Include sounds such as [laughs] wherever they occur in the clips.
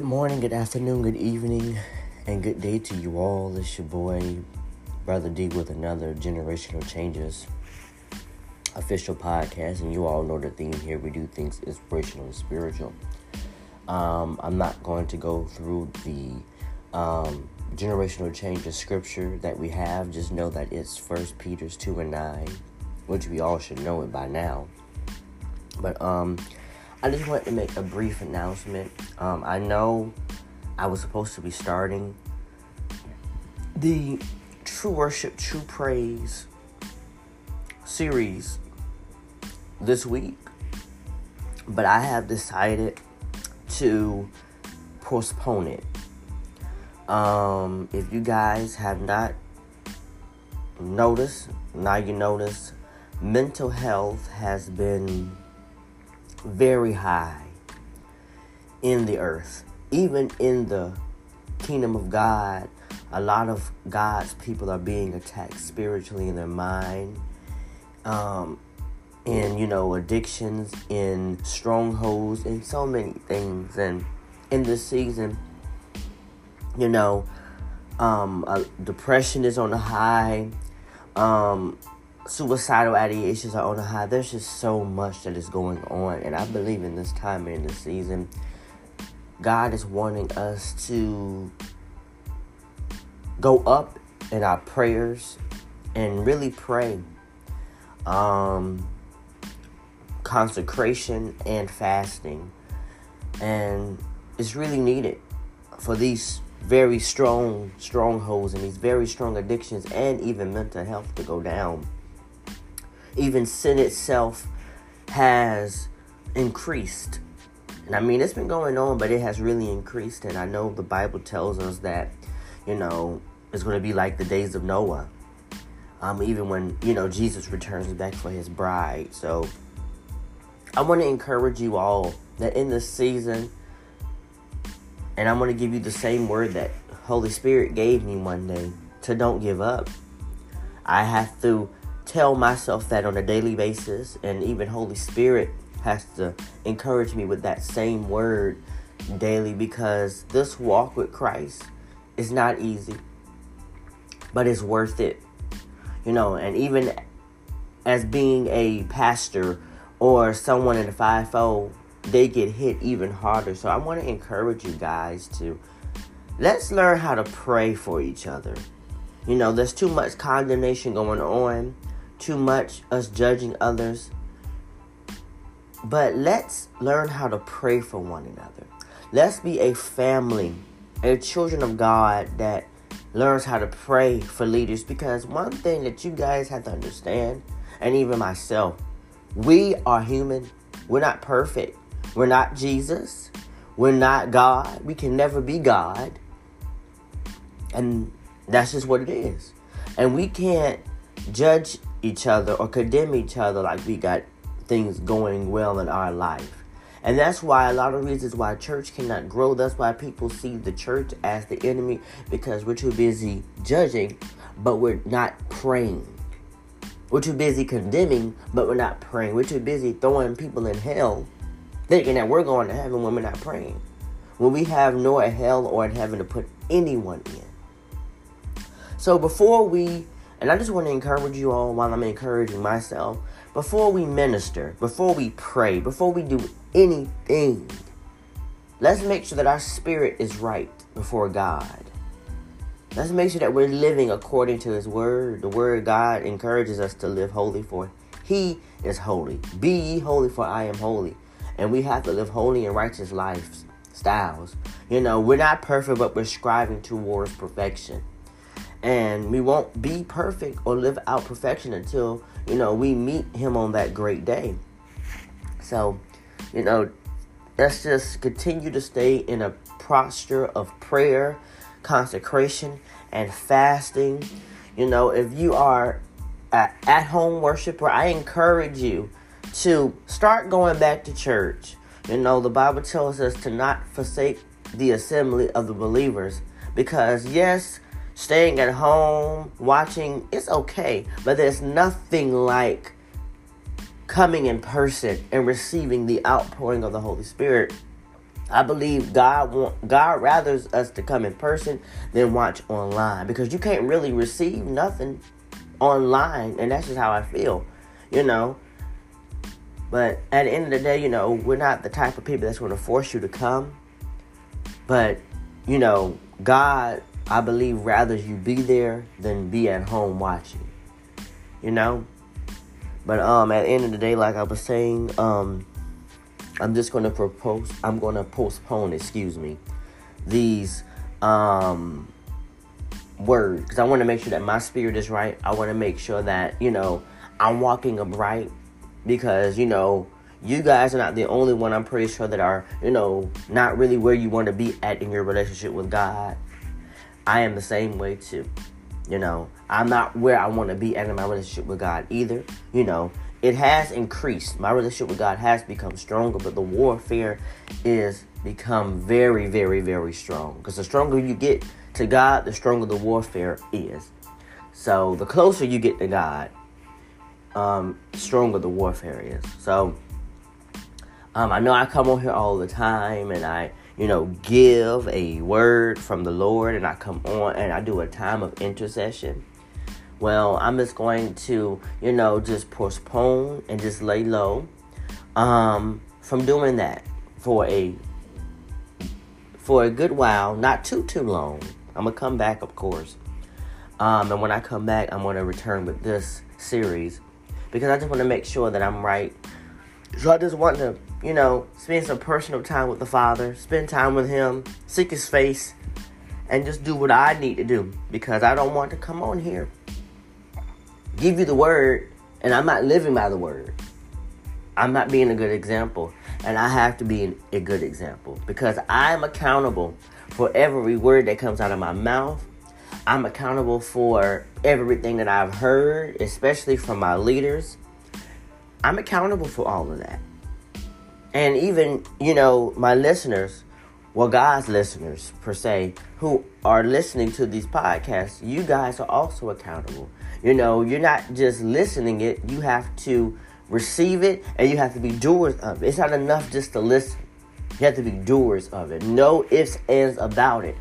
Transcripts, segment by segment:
Good morning, good afternoon, good evening, and good day to you all. It's your boy, Brother D, with another Generational Changers official podcast. And you all know the theme here we do things inspirational and spiritual. Um, I'm not going to go through the um, generational changers scripture that we have. Just know that it's First Peter's 2 and 9, which we all should know it by now. But, um, I just wanted to make a brief announcement. Um, I know I was supposed to be starting the True Worship, True Praise series this week, but I have decided to postpone it. Um, if you guys have not noticed, now you notice, mental health has been very high in the earth, even in the kingdom of God. A lot of God's people are being attacked spiritually in their mind, um, in you know addictions, in strongholds, in so many things. And in this season, you know, um, uh, depression is on the high. Um, suicidal ideations are on a high. There's just so much that is going on. And I believe in this time and in this season, God is wanting us to go up in our prayers and really pray. Um, consecration and fasting. And it's really needed for these very strong strongholds and these very strong addictions and even mental health to go down even sin itself has increased. And I mean, it's been going on, but it has really increased. And I know the Bible tells us that, you know, it's going to be like the days of Noah. Um, even when, you know, Jesus returns back for his bride. So I want to encourage you all that in this season, and I'm going to give you the same word that Holy Spirit gave me one day to don't give up. I have to tell myself that on a daily basis, and even Holy Spirit has to encourage me with that same word daily because this walk with Christ is not easy, but it's worth it. You know, and even as being a pastor or someone in the fivefold, they get hit even harder. So I want to encourage you guys to let's learn how to pray for each other. You know, there's too much condemnation going on too much, us judging others. But let's learn how to pray for one another. Let's be a family, a children of God that learns how to pray for leaders. Because one thing that you guys have to understand, and even myself, we are human. We're not perfect. We're not Jesus. We're not God. We can never be God. And that's just what it is. And we can't judge each other or condemn each other like we got things going well in our life. And that's why a lot of reasons why church cannot grow. That's why people see the church as the enemy because we're too busy judging, but we're not praying. We're too busy condemning, but we're not praying. We're too busy throwing people in hell, thinking that we're going to heaven when we're not praying. When we have nor a hell or in heaven to put anyone in. So before we and I just want to encourage you all while I'm encouraging myself. Before we minister, before we pray, before we do anything, let's make sure that our spirit is right before God. Let's make sure that we're living according to His Word. The Word God encourages us to live holy, for He is holy. Be ye holy, for I am holy. And we have to live holy and righteous lives styles. You know, we're not perfect, but we're striving towards perfection and we won't be perfect or live out perfection until you know we meet him on that great day. So you know let's just continue to stay in a posture of prayer consecration and fasting. You know if you are at home worshiper i encourage you to start going back to church. You know the bible tells us to not forsake the assembly of the believers because yes staying at home, watching, it's okay. But there's nothing like coming in person and receiving the outpouring of the Holy Spirit I believe God want, God rathers us to come in person than watch online because you can't really receive nothing online, and that's just how I feel, you know. But at the end of the day, you know, we're not the type of people that's going to force you to come. But you know, God, I believe, rather you be there than be at home watching. You know. But um, at the end of the day, like I was saying, um, I'm just to propose. I'm to postpone. Excuse me. These um words because I want to make sure that my spirit is right. I want to make sure that you know I'm walking upright because you know you guys are not the only one. I'm pretty sure that are you know not really where you want to be at in your relationship with God. I am the same way too. You know, I'm not where I want to be in my relationship with God either. You know, it has increased. My relationship with God has become stronger, but the warfare is become very, very, very strong. Because the stronger you get to God, the stronger the warfare is. So the closer you get to God, um, stronger the warfare is. So um, I know I come on here all the time and I, you know, give a word from the Lord and I come on and I do a time of intercession well, I'm just going to, you know, just postpone and just lay low um, from doing that for a for a good while, not too too long. I'm gonna come back, of course. Um, and when I come back, I'm gonna return with this series because I just want to make sure that I'm right. So I just want to, you know, spend some personal time with the Father, spend time with Him, seek His face, and just do what I need to do because I don't want to come on here give you the word and I'm not living by the word. I'm not being a good example. And I have to be a good example because I'm accountable for every word that comes out of my mouth. I'm accountable for everything that I've heard, especially from my leaders. I'm accountable for all of that. And even, you know, my listeners, well, God's listeners per se, who are listening to these podcasts, you guys are also accountable you know, you're not just listening it, you have to receive it and you have to be doers of it. It's not enough just to listen. You have to be doers of it. No ifs, ands about it.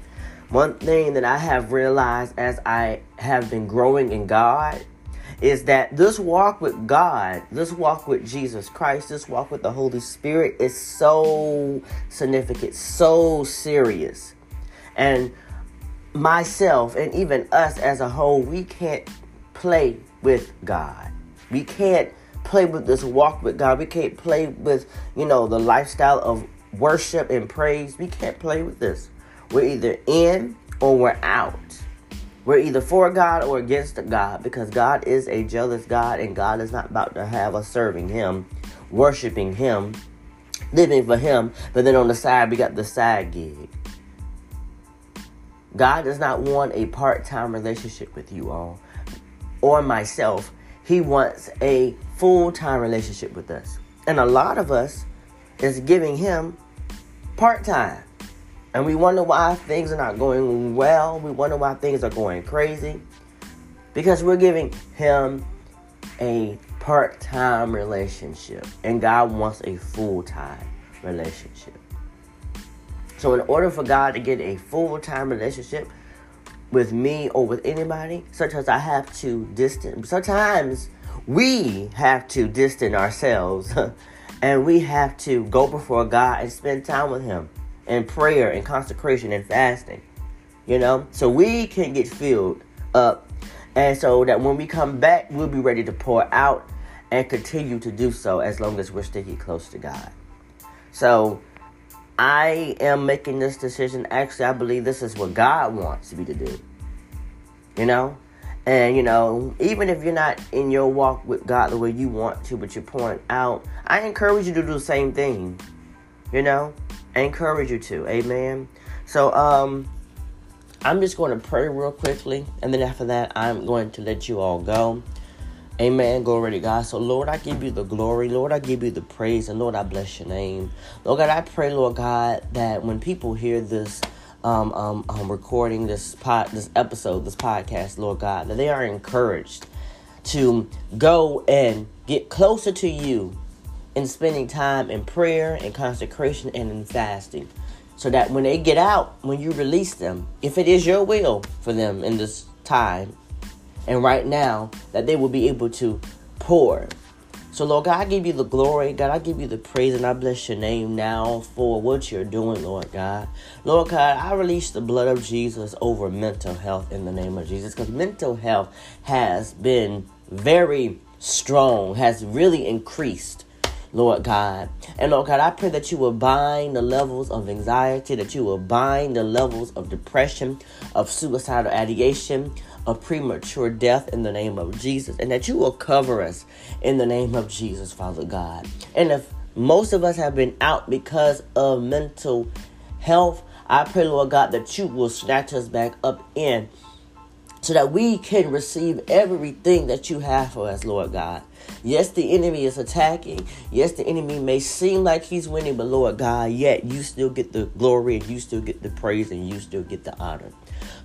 One thing that I have realized as I have been growing in God is that this walk with God, this walk with Jesus Christ, this walk with the Holy Spirit is so significant, so serious. And myself and even us as a whole, we can't play with God. We can't play with this walk with God. We can't play with, you know, the lifestyle of worship and praise. We can't play with this. We're either in or we're out. We're either for God or against God because God is a jealous God and God is not about to have us serving Him, worshiping Him, living for Him. But then on the side, we got the side gig. God does not want a part time relationship with you all or myself. He wants a full time relationship with us. And a lot of us is giving him part time. And we wonder why things are not going well. We wonder why things are going crazy. Because we're giving him a part time relationship. And God wants a full time relationship. So, in order for God to get a full time relationship, with me or with anybody, sometimes I have to distance. Sometimes we have to distance ourselves [laughs] and we have to go before God and spend time with Him in prayer and consecration and fasting. You know, so we can get filled up, and so that when we come back, we'll be ready to pour out and continue to do so as long as we're sticking close to God. So I am making this decision. Actually, I believe this is what God wants me to do. You know? And, you know, even if you're not in your walk with God the way you want to, but you're pouring out, I encourage you to do the same thing. You know? I encourage you to. Amen. So, um, I'm just going to pray real quickly. And then after that, I'm going to let you all go. Amen. Glory to God. So, Lord, I give you the glory. Lord, I give you the praise. And Lord, I bless your name. Lord God, I pray, Lord God, that when people hear this um, um, um, recording this pod, this episode, this podcast, Lord God, that they are encouraged to go and get closer to you in spending time in prayer and consecration and in fasting. So that when they get out, when you release them, if it is your will for them in this time and right now, that they will be able to pour so, Lord God, I give you the glory. God, I give you the praise and I bless your name now for what you're doing, Lord God. Lord God, I release the blood of Jesus over mental health in the name of Jesus because mental health has been very strong, has really increased. Lord God. And Lord God, I pray that you will bind the levels of anxiety, that you will bind the levels of depression, of suicidal ideation, of premature death in the name of Jesus, and that you will cover us in the name of Jesus, Father God. And if most of us have been out because of mental health, I pray, Lord God, that you will snatch us back up in so that we can receive everything that you have for us, Lord God. Yes, the enemy is attacking. Yes, the enemy may seem like he's winning, but Lord God, yet you still get the glory and you still get the praise and you still get the honor.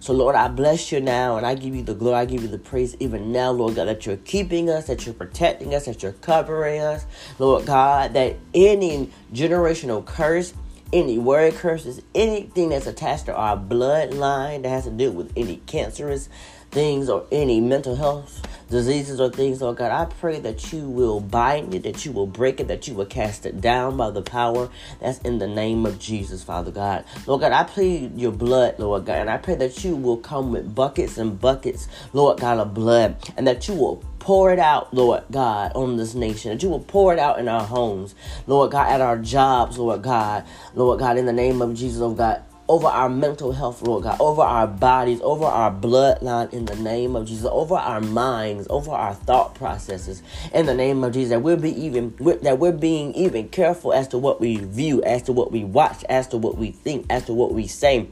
So, Lord, I bless you now and I give you the glory. I give you the praise even now, Lord God, that you're keeping us, that you're protecting us, that you're covering us. Lord God, that any generational curse, any word curses, anything that's attached to our bloodline that has to do with any cancerous things or any mental health diseases or things, Lord God, I pray that you will bind it, that you will break it, that you will cast it down by the power that's in the name of Jesus, Father God. Lord God, I plead your blood, Lord God, and I pray that you will come with buckets and buckets, Lord God, of blood, and that you will pour it out, Lord God, on this nation. That you will pour it out in our homes, Lord God, at our jobs, Lord God. Lord God, in the name of Jesus, oh God over our mental health, Lord God, over our bodies, over our bloodline in the name of Jesus, over our minds, over our thought processes in the name of Jesus. That we'll be even that we're being even careful as to what we view, as to what we watch, as to what we think, as to what we say.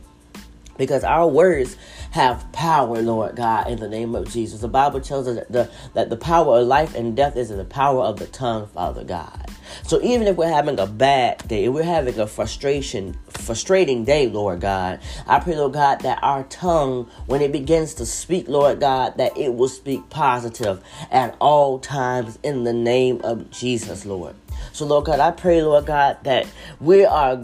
Because our words have power, Lord God, in the name of Jesus. The Bible tells us that the, that the power of life and death is in the power of the tongue, Father God. So even if we're having a bad day, if we're having a frustration, frustrating day, Lord God, I pray, Lord God, that our tongue, when it begins to speak, Lord God, that it will speak positive at all times in the name of Jesus, Lord. So, Lord God, I pray, Lord God, that we are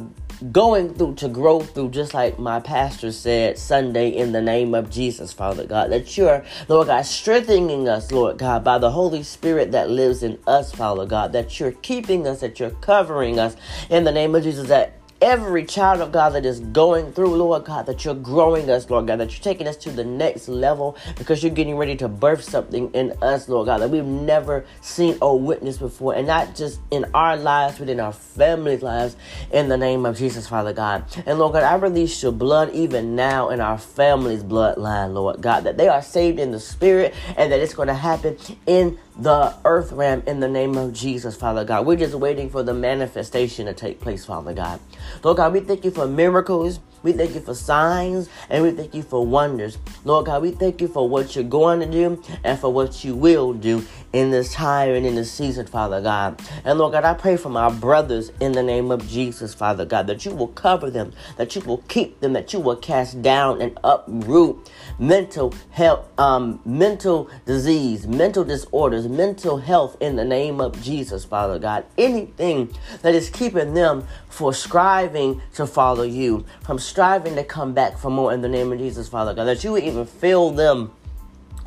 going through to grow through, just like my pastor said Sunday, in the name of Jesus, Father God. That you're, Lord God, strengthening us, Lord God, by the Holy Spirit that lives in us, Father God. That you're keeping us, that you're covering us in the name of Jesus. That every child of God that is going through, Lord God, that you're growing us, Lord God, that you're taking us to the next level because you're getting ready to birth something in us, Lord God, that we've never seen or witnessed before. And not just in our lives, but in our families' lives, in the name of Jesus, Father God. And Lord God, I release your blood even now in our family's bloodline, Lord God, that they are saved in the spirit and that it's going to happen in the earth realm in the name of Jesus, Father God. We're just waiting for the manifestation to take place, Father God. Lord God, we thank you for miracles. We thank you for signs and we thank you for wonders. Lord God, we thank you for what you're going to do and for what you will do in this time and in this season, Father God. And Lord God, I pray for my brothers in the name of Jesus, Father God, that you will cover them, that you will keep them, that you will cast down and uproot mental health, um, mental disease, mental disorders, mental health in the name of Jesus, Father God. Anything that is keeping them for striving to follow you, from striving to come back for more in the name of Jesus, Father God, that you would even fill them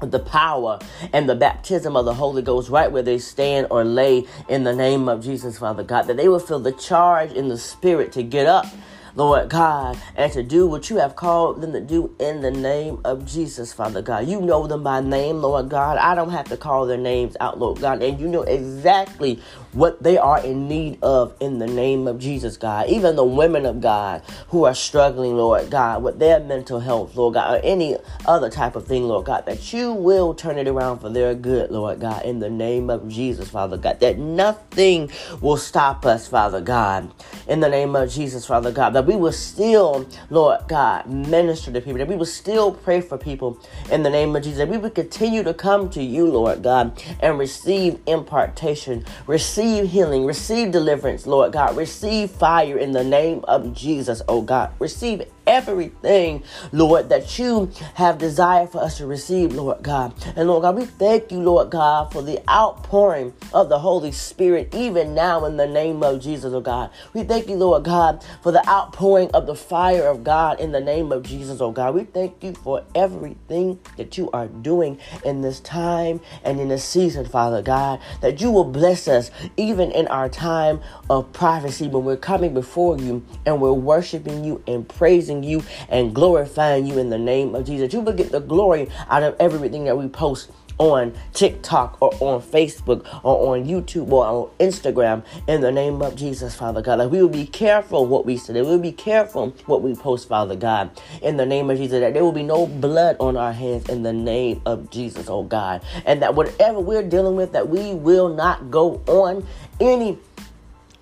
with the power and the baptism of the Holy Ghost right where they stand or lay in the name of Jesus, Father God, that they will feel the charge in the Spirit to get up Lord God, and to do what you have called them to do in the name of Jesus, Father God. You know them by name, Lord God. I don't have to call their names out, Lord God, and you know exactly what they are in need of in the name of Jesus, God. Even the women of God who are struggling, Lord God, with their mental health, Lord God, or any other type of thing, Lord God, that you will turn it around for their good, Lord God, in the name of Jesus, Father God. That nothing will stop us, Father God, in the name of Jesus, Father God. That we will still, Lord God, minister to people, that we will still pray for people in the name of Jesus. That we will continue to come to you, Lord God, and receive impartation, receive receive healing, receive deliverance, Lord God. Receive fire in the name of Jesus, oh God. Receive it everything, Lord, that you have desired for us to receive, Lord God. And Lord God, we thank you, Lord God, for the outpouring of the Holy Spirit, even now in the name of Jesus, oh God. We thank you, Lord God, for the outpouring of the fire of God in the name of Jesus, oh God. We thank you for everything that you are doing in this time and in this season, Father God, that you will bless us even in our time of privacy when we're coming before you and we're worshiping you and praising you and glorifying you in the name of Jesus. You will get the glory out of everything that we post on TikTok or on Facebook or on YouTube or on Instagram in the name of Jesus, Father God. Like we will be careful what we say. We will be careful what we post, Father God, in the name of Jesus. That there will be no blood on our hands in the name of Jesus, oh God. And that whatever we're dealing with, that we will not go on any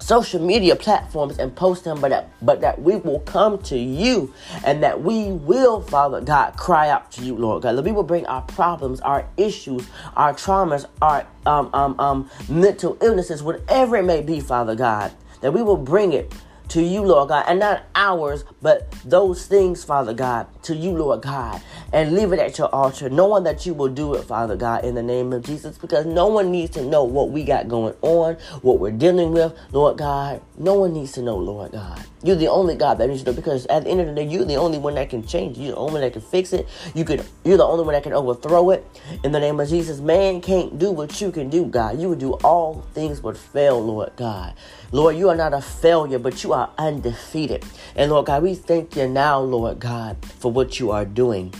social media platforms and post them, but that, but that we will come to you and that we will, Father God, cry out to you, Lord God. That we will bring our problems, our issues, our traumas, our um, um, um, mental illnesses, whatever it may be, Father God, that we will bring it to you, Lord God, and not ours, but those things, Father God, to you, Lord God, and leave it at your altar, knowing that you will do it, Father God, in the name of Jesus, because no one needs to know what we got going on, what we're dealing with, Lord God. No one needs to know, Lord God. You're the only God that needs to know, because at the end of the day, you're the only one that can change. You're the only one that can fix it. You could, you're the only one that can overthrow it. In the name of Jesus, man can't do what you can do, God. You would do all things but fail, Lord God. Lord, you are not a failure, but you are undefeated. And Lord God, we thank you now, Lord God, for what you are doing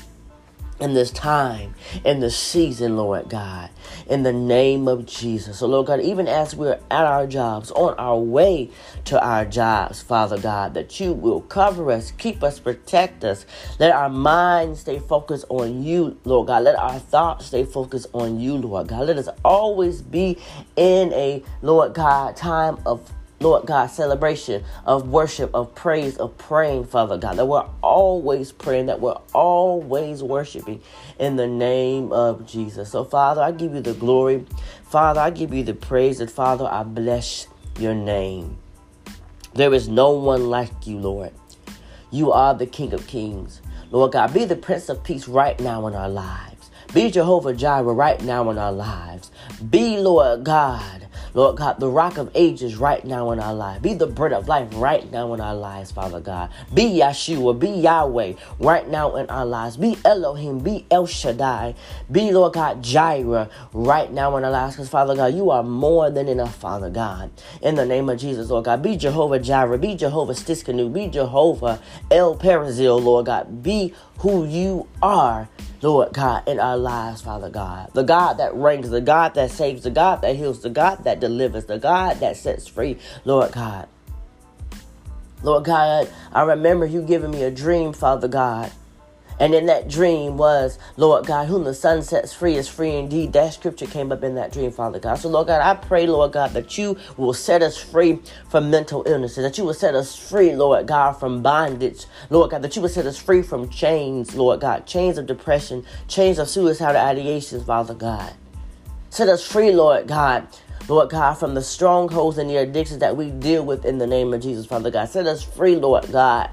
in this time, in this season, Lord God, in the name of Jesus. So, Lord God, even as we're at our jobs, on our way to our jobs, Father God, that you will cover us, keep us, protect us. Let our minds stay focused on you, Lord God. Let our thoughts stay focused on you, Lord God. Let us always be in a, Lord God, time of Lord God, celebration of worship, of praise, of praying, Father God, that we're always praying, that we're always worshiping in the name of Jesus. So, Father, I give you the glory. Father, I give you the praise. And, Father, I bless your name. There is no one like you, Lord. You are the King of Kings. Lord God, be the Prince of Peace right now in our lives. Be Jehovah Jireh right now in our lives. Be, Lord God, Lord God, the rock of ages right now in our lives. Be the bread of life right now in our lives, Father God. Be Yeshua, be Yahweh right now in our lives. Be Elohim, be El Shaddai. Be, Lord God, Jireh right now in our lives. Because, Father God, you are more than enough, Father God. In the name of Jesus, Lord God. Be Jehovah Jireh. Be Jehovah Tsidkenu. Be Jehovah El Perazil, Lord God. Be who you are, Lord God, in our lives, Father God. The God that reigns, the God that saves, the God that heals, the God that delivers, the God that sets free, Lord God. Lord God, I remember you giving me a dream, Father God. And in that dream was, Lord God, whom the Son sets free is free indeed. That scripture came up in that dream, Father God. So, Lord God, I pray, Lord God, that you will set us free from mental illnesses, that you will set us free, Lord God, from bondage, Lord God, that you will set us free from chains, Lord God, chains of depression, chains of suicidal ideations, Father God. Set us free, Lord God, Lord God, from the strongholds and the addictions that we deal with in the name of Jesus, Father God. Set us free, Lord God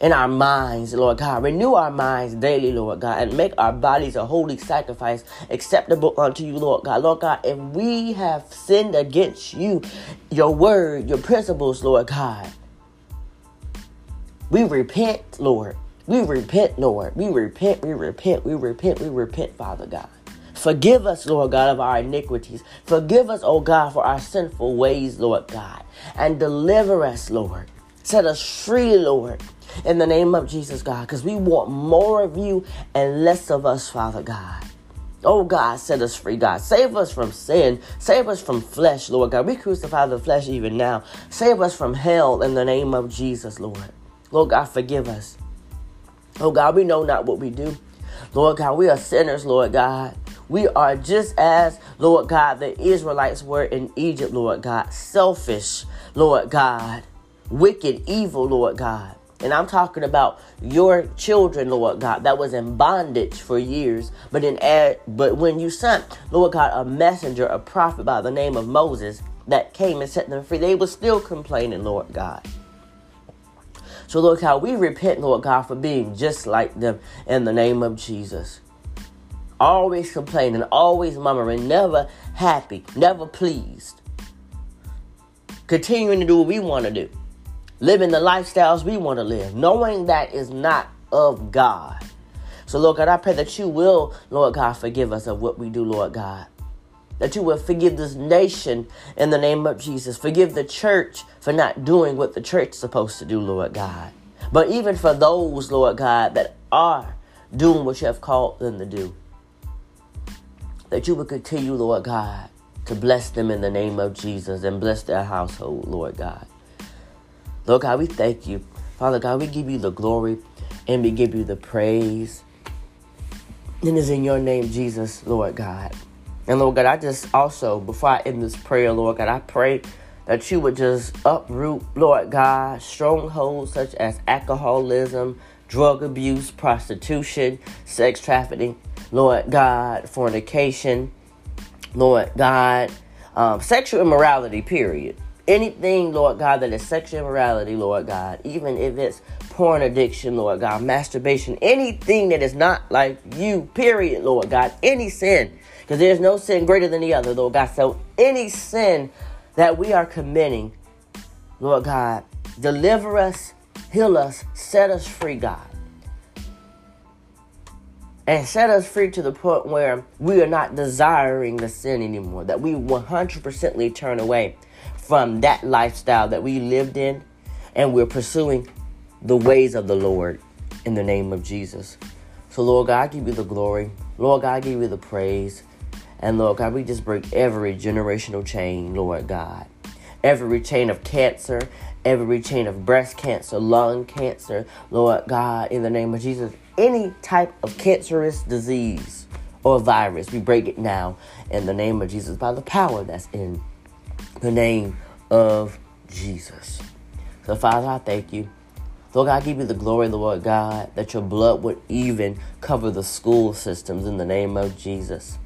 in our minds, Lord God. Renew our minds daily, Lord God, and make our bodies a holy sacrifice acceptable unto you, Lord God. Lord God, if we have sinned against you, your word, your principles, Lord God, we repent, Lord. We repent, Lord. We repent, we repent, we repent, we repent, Father God. Forgive us, Lord God, of our iniquities. Forgive us, oh God, for our sinful ways, Lord God. And deliver us, Lord. Set us free, Lord in the name of Jesus, God, because we want more of you and less of us, Father God. Oh God, set us free, God. Save us from sin. Save us from flesh, Lord God. We crucify the flesh even now. Save us from hell in the name of Jesus, Lord. Lord God, forgive us. Oh God, we know not what we do. Lord God, we are sinners, Lord God. We are just as, Lord God, the Israelites were in Egypt, Lord God. Selfish, Lord God. Wicked, evil, Lord God. And I'm talking about your children, Lord God, that was in bondage for years. But in but when you sent, Lord God, a messenger, a prophet by the name of Moses that came and set them free, they were still complaining, Lord God. So, Lord God, we repent, Lord God, for being just like them in the name of Jesus. Always complaining, always murmuring, never happy, never pleased. Continuing to do what we want to do, living the lifestyles we want to live, knowing that is not of God. So, Lord God, I pray that you will, Lord God, forgive us of what we do, Lord God. That you will forgive this nation in the name of Jesus. Forgive the church for not doing what the church is supposed to do, Lord God. But even for those, Lord God, that are doing what you have called them to do, that you will continue, Lord God, to bless them in the name of Jesus and bless their household, Lord God. Lord God, we thank you. Father God, we give you the glory and we give you the praise. And it's in your name, Jesus, Lord God. And Lord God, I just also, before I end this prayer, Lord God, I pray that you would just uproot, Lord God, strongholds such as alcoholism, drug abuse, prostitution, sex trafficking, Lord God, fornication, Lord God, um, sexual immorality, period. Anything, Lord God, that is sexual immorality, Lord God, even if it's porn addiction, Lord God, masturbation, anything that is not like you, period, Lord God, any sin, because there's no sin greater than the other, Lord God. So any sin that we are committing, Lord God, deliver us, heal us, set us free, God and set us free to the point where we are not desiring the sin anymore, that we 100% turn away from that lifestyle that we lived in and we're pursuing the ways of the Lord in the name of Jesus. So, Lord God, I give you the glory. Lord God, I give you the praise. And Lord God, we just break every generational chain, Lord God. Every chain of cancer, every chain of breast cancer, lung cancer, Lord God, in the name of Jesus any type of cancerous disease or virus. We break it now in the name of Jesus by the power that's in the name of Jesus. So, Father, I thank you. Lord God, I give you the glory, Lord God, that your blood would even cover the school systems in the name of Jesus.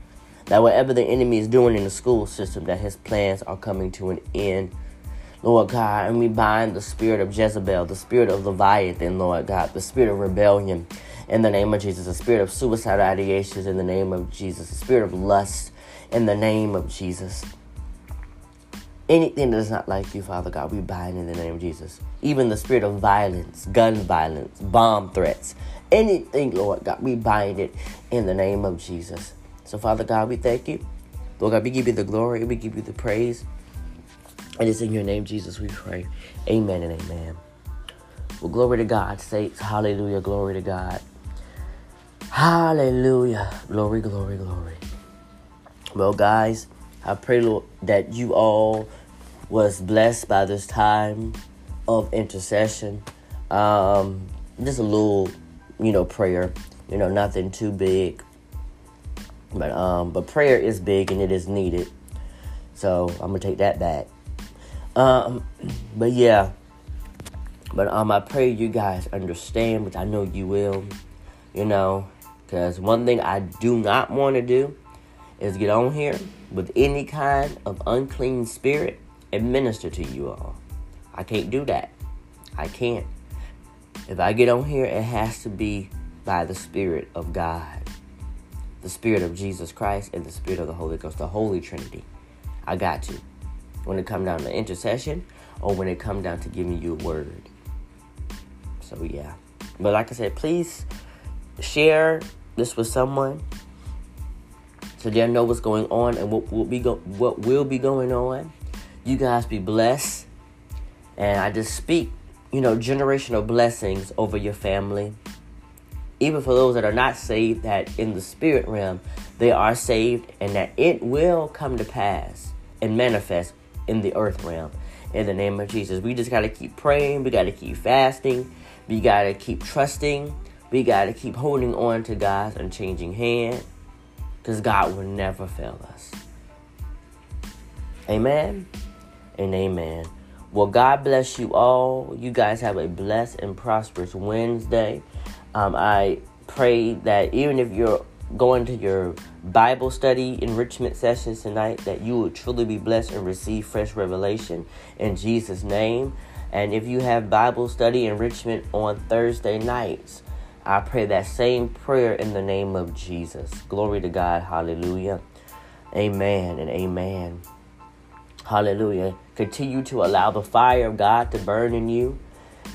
That whatever the enemy is doing in the school system, that his plans are coming to an end. Lord God, and we bind the spirit of Jezebel, the spirit of Leviathan, Lord God, the spirit of rebellion, in the name of Jesus. the spirit of suicidal ideations in the name of Jesus. the spirit of lust in the name of Jesus. Anything that is not like you, Father God, we bind in the name of Jesus. Even the spirit of violence, gun violence, bomb threats, anything, Lord God, we bind it in the name of Jesus. So, Father God, we thank you. Lord God, we give you the glory, we give you the praise. And it's in your name, Jesus, we pray. Amen and amen. Well, glory to God, saints. Hallelujah. Glory to God. Hallelujah. Glory, glory, glory. Well, guys, I pray, Lord, that you all was blessed by this time of intercession. Um, just a little, you know, prayer. You know, nothing too big. But um, but prayer is big and it is needed. So I'm gonna take that back. Um, [clears throat] but yeah. But um, I pray you guys understand, which I know you will. You know, because one thing I do not want to do is get on here with any kind of unclean spirit and minister to you all. I can't do that. I can't. If I get on here, it has to be by the Spirit of God, the Spirit of Jesus Christ, and the Spirit of the Holy Ghost, the Holy Trinity. I got to. When it come down to intercession, or when it come down to giving you a word. So yeah. But like I said, please share this with someone so they'll know what's going on and what will be go- what will be going on. You guys be blessed, and I just speak, you know, generational blessings over your family. Even for those that are not saved, that in the spirit realm they are saved, and that it will come to pass and manifest in the earth realm. In the name of Jesus, we just got to keep praying. We got to keep fasting. We got to keep trusting we got to keep holding on to God's unchanging hand because God will never fail us. Amen and amen. Well, God bless you all. You guys have a blessed and prosperous Wednesday. Um, I pray that even if you're going to your Bible study enrichment sessions tonight, that you will truly be blessed and receive fresh revelation in Jesus' name. And if you have Bible study enrichment on Thursday nights, I pray that same prayer in the name of Jesus. Glory to God. Hallelujah. Amen and amen. Hallelujah. Continue to allow the fire of God to burn in you.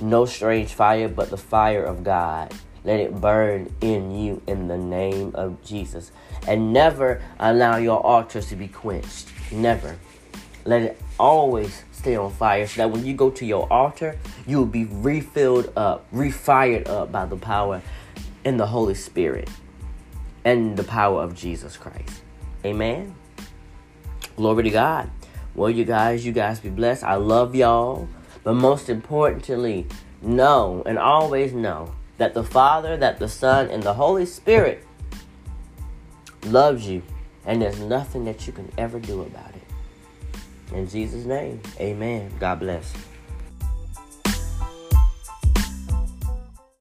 No strange fire, but the fire of God. Let it burn in you in the name of Jesus. And never allow your altars to be quenched. Never. Let it always stay on fire so that when you go to your altar, you will be refilled up, refired up by the power in the Holy Spirit and the power of Jesus Christ. Amen. Glory to God. Well, you guys, you guys be blessed. I love y'all. But most importantly, know and always know that the Father, that the Son, and the Holy Spirit loves you. And there's nothing that you can ever do about it. In Jesus' name, amen. God bless.